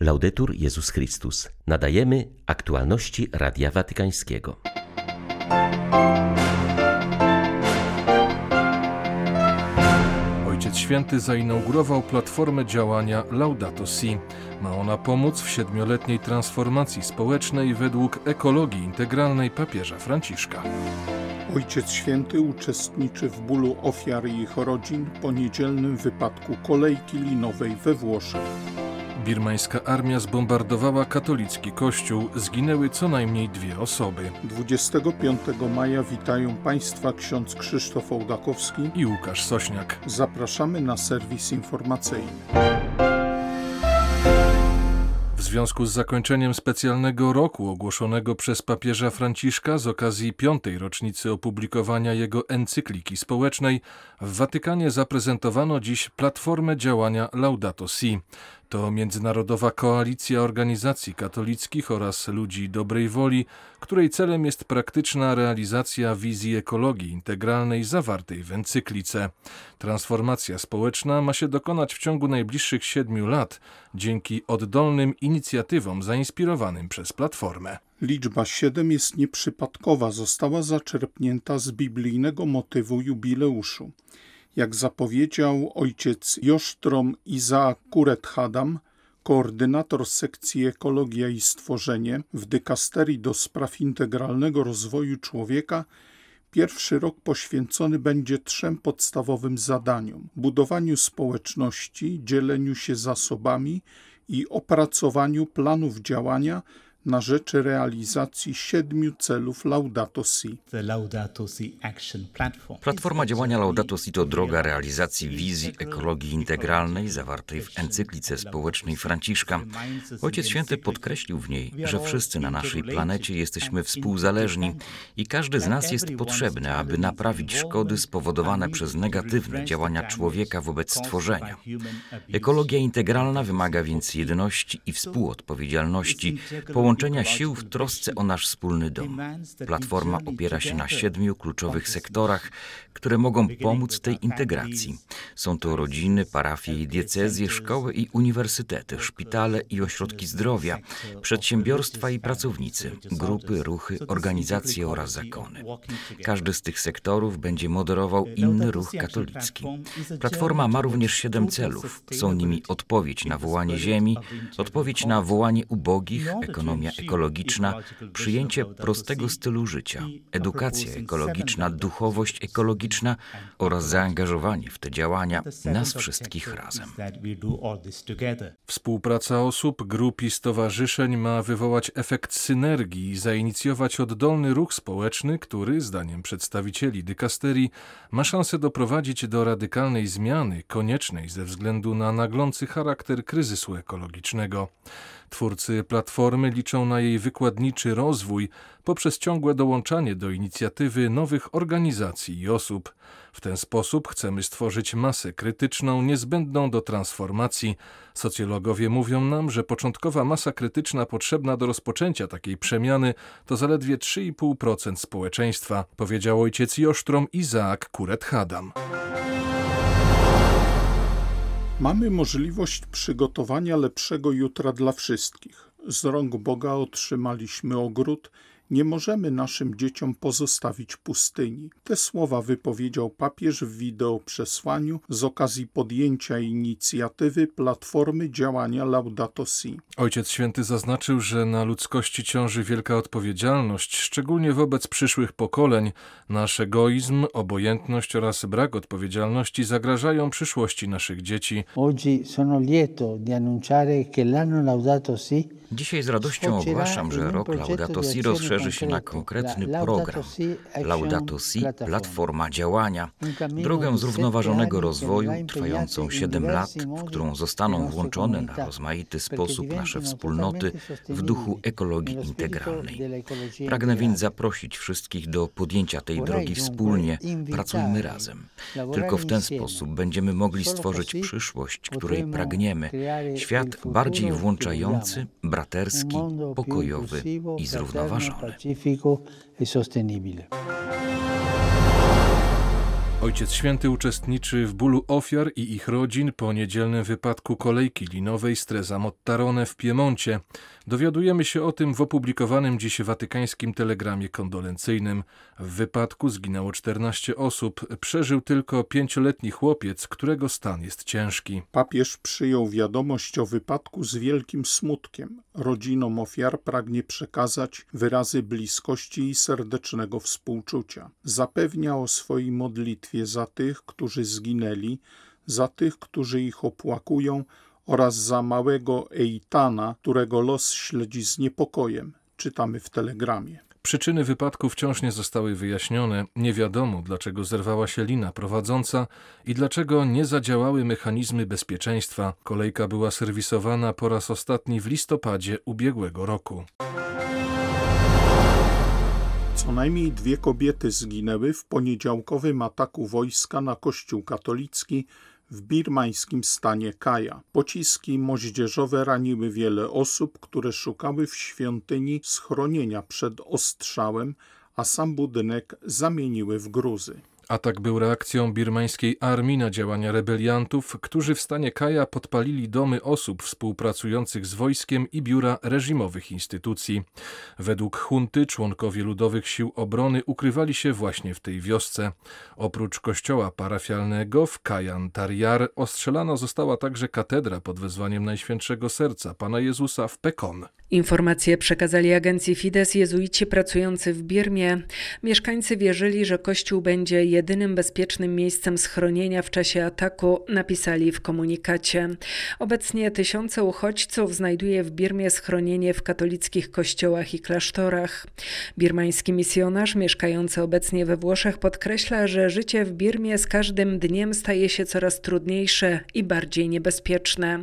Laudetur Jezus Chrystus. Nadajemy aktualności Radia Watykańskiego. Ojciec Święty zainaugurował platformę działania Laudato Si. Ma ona pomóc w siedmioletniej transformacji społecznej według ekologii integralnej papieża Franciszka. Ojciec Święty uczestniczy w bólu ofiar i ich rodzin po niedzielnym wypadku kolejki linowej we Włoszech. Birmańska armia zbombardowała katolicki kościół. Zginęły co najmniej dwie osoby. 25 maja witają Państwa ksiądz Krzysztof Ołdakowski i Łukasz Sośniak. Zapraszamy na serwis informacyjny. W związku z zakończeniem specjalnego roku ogłoszonego przez papieża Franciszka z okazji piątej rocznicy opublikowania jego encykliki społecznej, w Watykanie zaprezentowano dziś platformę działania Laudato Si. To międzynarodowa koalicja organizacji katolickich oraz ludzi dobrej woli, której celem jest praktyczna realizacja wizji ekologii integralnej zawartej w encyklice. Transformacja społeczna ma się dokonać w ciągu najbliższych siedmiu lat dzięki oddolnym inicjatywom zainspirowanym przez Platformę. Liczba 7 jest nieprzypadkowa, została zaczerpnięta z biblijnego motywu jubileuszu. Jak zapowiedział ojciec Josztrom Izaak Kuret-Hadam, koordynator sekcji Ekologia i Stworzenie w dykasterii do spraw integralnego rozwoju człowieka, pierwszy rok poświęcony będzie trzem podstawowym zadaniom: budowaniu społeczności, dzieleniu się zasobami i opracowaniu planów działania na rzecz realizacji siedmiu celów Laudato Si. Platforma działania Laudato Si to droga realizacji wizji ekologii integralnej zawartej w encyklice społecznej Franciszka. Ojciec Święty podkreślił w niej, że wszyscy na naszej planecie jesteśmy współzależni i każdy z nas jest potrzebny, aby naprawić szkody spowodowane przez negatywne działania człowieka wobec stworzenia. Ekologia integralna wymaga więc jedności i współodpowiedzialności, połączenia sił w trosce o nasz wspólny dom. Platforma opiera się na siedmiu kluczowych sektorach, które mogą pomóc tej integracji. Są to rodziny, parafie i diecezje, szkoły i uniwersytety, szpitale i ośrodki zdrowia, przedsiębiorstwa i pracownicy, grupy, ruchy, organizacje oraz zakony. Każdy z tych sektorów będzie moderował inny ruch katolicki. Platforma ma również siedem celów. Są nimi odpowiedź na wołanie ziemi, odpowiedź na wołanie ubogich, ekonomia ekologiczna, przyjęcie prostego stylu życia, edukacja ekologiczna, duchowość ekologiczna, oraz zaangażowanie w te działania nas wszystkich razem. Współpraca osób, grup i stowarzyszeń ma wywołać efekt synergii i zainicjować oddolny ruch społeczny, który, zdaniem przedstawicieli dykasterii, ma szansę doprowadzić do radykalnej zmiany koniecznej ze względu na naglący charakter kryzysu ekologicznego. Twórcy platformy liczą na jej wykładniczy rozwój poprzez ciągłe dołączanie do inicjatywy nowych organizacji i osób. W ten sposób chcemy stworzyć masę krytyczną niezbędną do transformacji. Socjologowie mówią nam, że początkowa masa krytyczna potrzebna do rozpoczęcia takiej przemiany to zaledwie 3,5% społeczeństwa, powiedział ojciec Josztrom Izaak Kuret-Hadam. Mamy możliwość przygotowania lepszego jutra dla wszystkich. Z rąk Boga otrzymaliśmy ogród, nie możemy naszym dzieciom pozostawić pustyni. Te słowa wypowiedział papież w wideoprzesłaniu z okazji podjęcia inicjatywy Platformy Działania Laudato Si. Ojciec Święty zaznaczył, że na ludzkości ciąży wielka odpowiedzialność, szczególnie wobec przyszłych pokoleń. Nasz egoizm, obojętność oraz brak odpowiedzialności zagrażają przyszłości naszych dzieci. Oggi sono lieto di annunciare che l'anno Laudato Si Dzisiaj z radością ogłaszam, że rok Laudato Si rozszerzy się na konkretny program. Laudato Si, platforma działania, drogę zrównoważonego rozwoju trwającą 7 lat, w którą zostaną włączone na rozmaity sposób nasze wspólnoty w duchu ekologii integralnej. Pragnę więc zaprosić wszystkich do podjęcia tej drogi wspólnie, pracujmy razem. Tylko w ten sposób będziemy mogli stworzyć przyszłość, której pragniemy, świat bardziej włączający, braterski, pokojowy i zrównoważony. pacifico e sostenibile. Ojciec Święty uczestniczy w bólu ofiar i ich rodzin po niedzielnym wypadku kolejki linowej Streza Mottarone w Piemoncie. Dowiadujemy się o tym w opublikowanym dziś watykańskim telegramie kondolencyjnym. W wypadku zginęło 14 osób. Przeżył tylko pięcioletni chłopiec, którego stan jest ciężki. Papież przyjął wiadomość o wypadku z wielkim smutkiem. Rodzinom ofiar pragnie przekazać wyrazy bliskości i serdecznego współczucia. Zapewnia o swojej modlitwie za tych, którzy zginęli, za tych, którzy ich opłakują oraz za małego Eitana, którego los śledzi z niepokojem, czytamy w telegramie. Przyczyny wypadku wciąż nie zostały wyjaśnione. Nie wiadomo, dlaczego zerwała się lina prowadząca i dlaczego nie zadziałały mechanizmy bezpieczeństwa. Kolejka była serwisowana po raz ostatni w listopadzie ubiegłego roku. Co najmniej dwie kobiety zginęły w poniedziałkowym ataku wojska na kościół katolicki w birmańskim stanie Kaja. Pociski moździerzowe raniły wiele osób, które szukały w świątyni schronienia przed ostrzałem, a sam budynek zamieniły w gruzy. Atak był reakcją birmańskiej armii na działania rebeliantów, którzy w stanie Kaja podpalili domy osób współpracujących z wojskiem i biura reżimowych instytucji. Według hunty członkowie ludowych sił obrony ukrywali się właśnie w tej wiosce. Oprócz kościoła parafialnego w Kajan Tariar ostrzelana została także katedra pod wezwaniem Najświętszego Serca Pana Jezusa w Pekon. Informacje przekazali agencji Fides jezuici pracujący w Birmie. Mieszkańcy wierzyli, że kościół będzie jedynym bezpiecznym miejscem schronienia w czasie ataku, napisali w komunikacie. Obecnie tysiące uchodźców znajduje w Birmie schronienie w katolickich kościołach i klasztorach. Birmański misjonarz mieszkający obecnie we Włoszech podkreśla, że życie w Birmie z każdym dniem staje się coraz trudniejsze i bardziej niebezpieczne.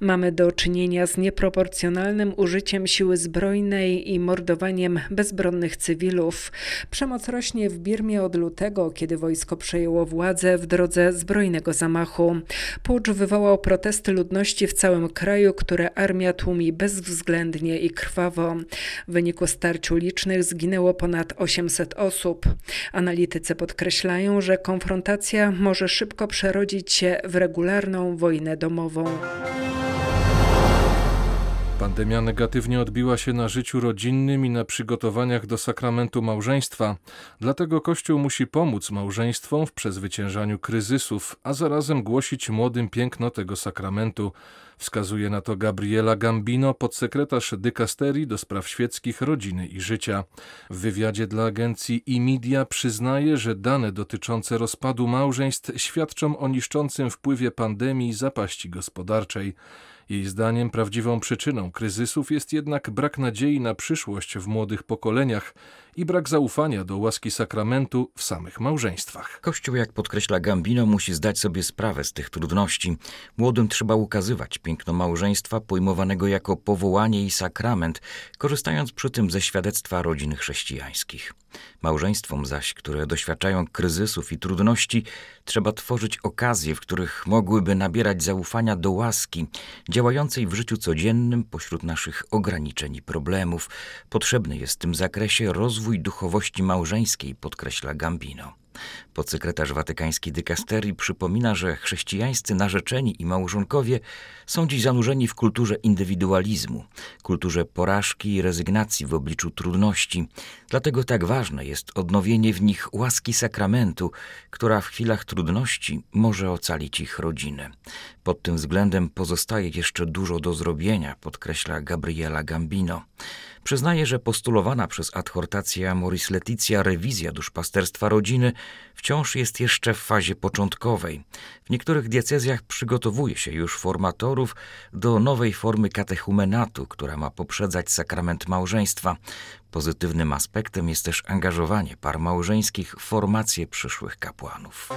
Mamy do czynienia z nieproporcjonalnym użyciem siły zbrojnej i mordowaniem bezbronnych cywilów. Przemoc rośnie w Birmie od lutego, kiedy wojsko przejęło władzę w drodze zbrojnego zamachu. Pucz wywołał protesty ludności w całym kraju, które armia tłumi bezwzględnie i krwawo. W wyniku starciu licznych zginęło ponad 800 osób. Analitycy podkreślają, że konfrontacja może szybko przerodzić się w regularną wojnę domową. Pandemia negatywnie odbiła się na życiu rodzinnym i na przygotowaniach do sakramentu małżeństwa. Dlatego Kościół musi pomóc małżeństwom w przezwyciężaniu kryzysów, a zarazem głosić młodym piękno tego sakramentu. Wskazuje na to Gabriela Gambino, podsekretarz dykasterii do spraw świeckich, rodziny i życia. W wywiadzie dla agencji e-media przyznaje, że dane dotyczące rozpadu małżeństw świadczą o niszczącym wpływie pandemii i zapaści gospodarczej. Jej zdaniem prawdziwą przyczyną kryzysów jest jednak brak nadziei na przyszłość w młodych pokoleniach i brak zaufania do łaski sakramentu w samych małżeństwach. Kościół, jak podkreśla Gambino, musi zdać sobie sprawę z tych trudności. Młodym trzeba ukazywać piękno małżeństwa pojmowanego jako powołanie i sakrament, korzystając przy tym ze świadectwa rodzin chrześcijańskich. Małżeństwom zaś, które doświadczają kryzysów i trudności, trzeba tworzyć okazje, w których mogłyby nabierać zaufania do łaski, działającej w życiu codziennym pośród naszych ograniczeń i problemów. Potrzebny jest w tym zakresie rozwój duchowości małżeńskiej, podkreśla Gambino. Podsekretarz watykańskiej dykasterii przypomina, że chrześcijańscy narzeczeni i małżonkowie są dziś zanurzeni w kulturze indywidualizmu, kulturze porażki i rezygnacji w obliczu trudności. Dlatego tak ważne jest odnowienie w nich łaski sakramentu, która w chwilach trudności może ocalić ich rodzinę. Pod tym względem pozostaje jeszcze dużo do zrobienia, podkreśla Gabriela Gambino. Przyznaje, że postulowana przez adhortację Moris Leticia rewizja duszpasterstwa rodziny wciąż jest jeszcze w fazie początkowej. W niektórych diecezjach przygotowuje się już formatorów do nowej formy katechumenatu, która ma poprzedzać sakrament małżeństwa. Pozytywnym aspektem jest też angażowanie par małżeńskich w formację przyszłych kapłanów.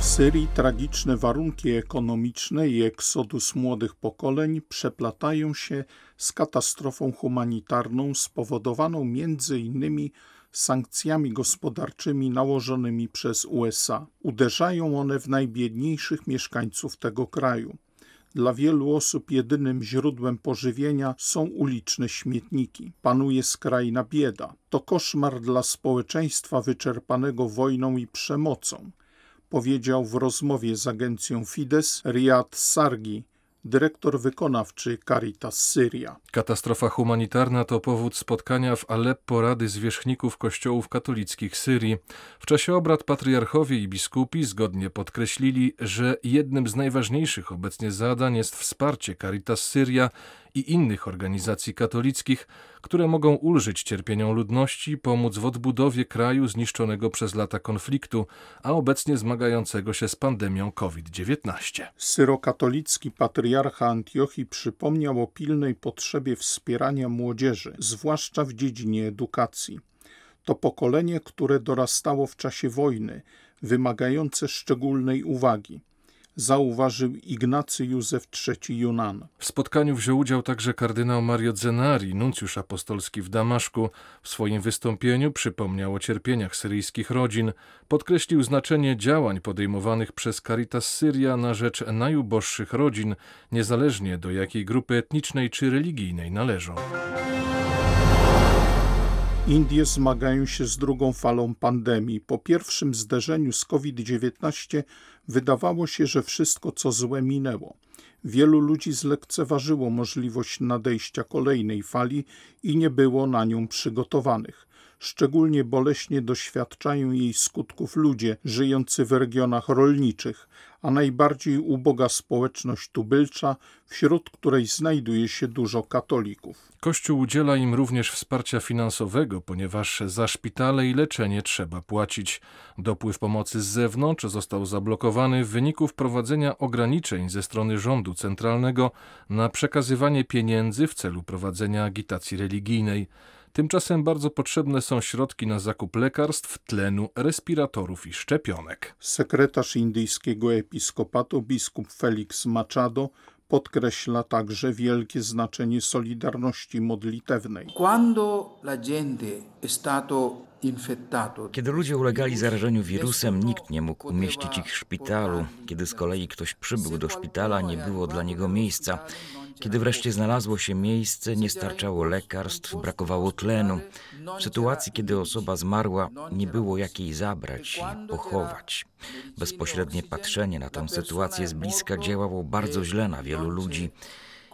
W Syrii tragiczne warunki ekonomiczne i eksodus młodych pokoleń przeplatają się z katastrofą humanitarną spowodowaną między innymi sankcjami gospodarczymi nałożonymi przez USA. Uderzają one w najbiedniejszych mieszkańców tego kraju. Dla wielu osób jedynym źródłem pożywienia są uliczne śmietniki. Panuje skrajna bieda. To koszmar dla społeczeństwa wyczerpanego wojną i przemocą, powiedział w rozmowie z agencją Fides Riyad Sargi, dyrektor wykonawczy Caritas Syria. Katastrofa humanitarna to powód spotkania w Aleppo Rady Zwierzchników Kościołów Katolickich Syrii. W czasie obrad patriarchowie i biskupi zgodnie podkreślili, że jednym z najważniejszych obecnie zadań jest wsparcie Caritas Syria i innych organizacji katolickich, które mogą ulżyć cierpieniom ludności, pomóc w odbudowie kraju zniszczonego przez lata konfliktu, a obecnie zmagającego się z pandemią COVID-19. Syrokatolicki patriarcha Antiochii przypomniał o pilnej potrzebie wspierania młodzieży, zwłaszcza w dziedzinie edukacji. To pokolenie, które dorastało w czasie wojny, wymagające szczególnej uwagi zauważył Ignacy Józef III Junan. W spotkaniu wziął udział także kardynał Mario Zenari, nuncjusz apostolski w Damaszku. W swoim wystąpieniu przypomniał o cierpieniach syryjskich rodzin, podkreślił znaczenie działań podejmowanych przez Caritas Syria na rzecz najuboższych rodzin, niezależnie do jakiej grupy etnicznej czy religijnej należą. Indie zmagają się z drugą falą pandemii. Po pierwszym zderzeniu z COVID-19 wydawało się, że wszystko co złe minęło. Wielu ludzi zlekceważyło możliwość nadejścia kolejnej fali i nie było na nią przygotowanych. Szczególnie boleśnie doświadczają jej skutków ludzie żyjący w regionach rolniczych, a najbardziej uboga społeczność tubylcza, wśród której znajduje się dużo katolików. Kościół udziela im również wsparcia finansowego, ponieważ za szpitale i leczenie trzeba płacić. Dopływ pomocy z zewnątrz został zablokowany w wyniku wprowadzenia ograniczeń ze strony rządu centralnego na przekazywanie pieniędzy w celu prowadzenia agitacji religijnej. Tymczasem bardzo potrzebne są środki na zakup lekarstw, tlenu, respiratorów i szczepionek. Sekretarz indyjskiego episkopatu biskup Felix Machado podkreśla także wielkie znaczenie solidarności modlitewnej. Kiedy ludzie ulegali zarażeniu wirusem, nikt nie mógł umieścić ich w szpitalu. Kiedy z kolei ktoś przybył do szpitala, nie było dla niego miejsca. Kiedy wreszcie znalazło się miejsce, nie starczało lekarstw, brakowało tlenu. W sytuacji, kiedy osoba zmarła, nie było jak jej zabrać i pochować. Bezpośrednie patrzenie na tę sytuację z bliska działało bardzo źle na wielu ludzi.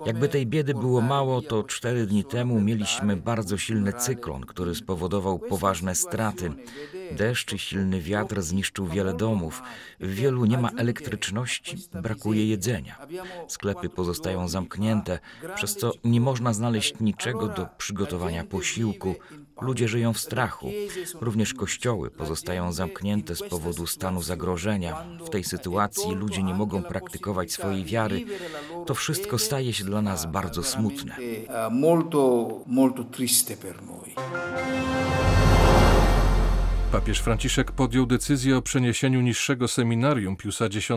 Jakby tej biedy było mało, to cztery dni temu mieliśmy bardzo silny cyklon, który spowodował poważne straty. Deszcz i silny wiatr zniszczył wiele domów. W wielu nie ma elektryczności, brakuje jedzenia. Sklepy pozostają zamknięte, przez co nie można znaleźć niczego do przygotowania posiłku. Ludzie żyją w strachu. Również kościoły pozostają zamknięte z powodu stanu zagrożenia. W tej sytuacji ludzie nie mogą praktykować swojej wiary. To wszystko staje się dla nas bardzo smutne. Molto, molto triste per noi. Papież Franciszek podjął decyzję o przeniesieniu niższego seminarium Piusa X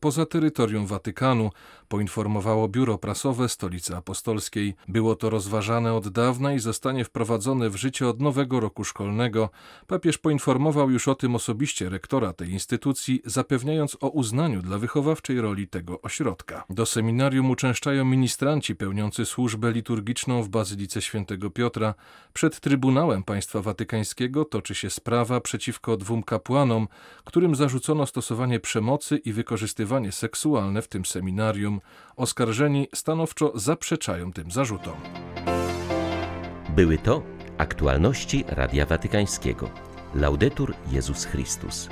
poza terytorium Watykanu, poinformowało biuro prasowe Stolicy Apostolskiej. Było to rozważane od dawna i zostanie wprowadzone w życie od nowego roku szkolnego. Papież poinformował już o tym osobiście rektora tej instytucji, zapewniając o uznaniu dla wychowawczej roli tego ośrodka. Do seminarium uczęszczają ministranci pełniący służbę liturgiczną w Bazylice Świętego Piotra. Przed Trybunałem Państwa Watykańskiego toczy się sprawa przeciwko dwóm kapłanom, którym zarzucono stosowanie przemocy i wykorzystywanie seksualne w tym seminarium. Oskarżeni stanowczo zaprzeczają tym zarzutom. Były to aktualności Radia Watykańskiego. Laudetur Jezus Chrystus.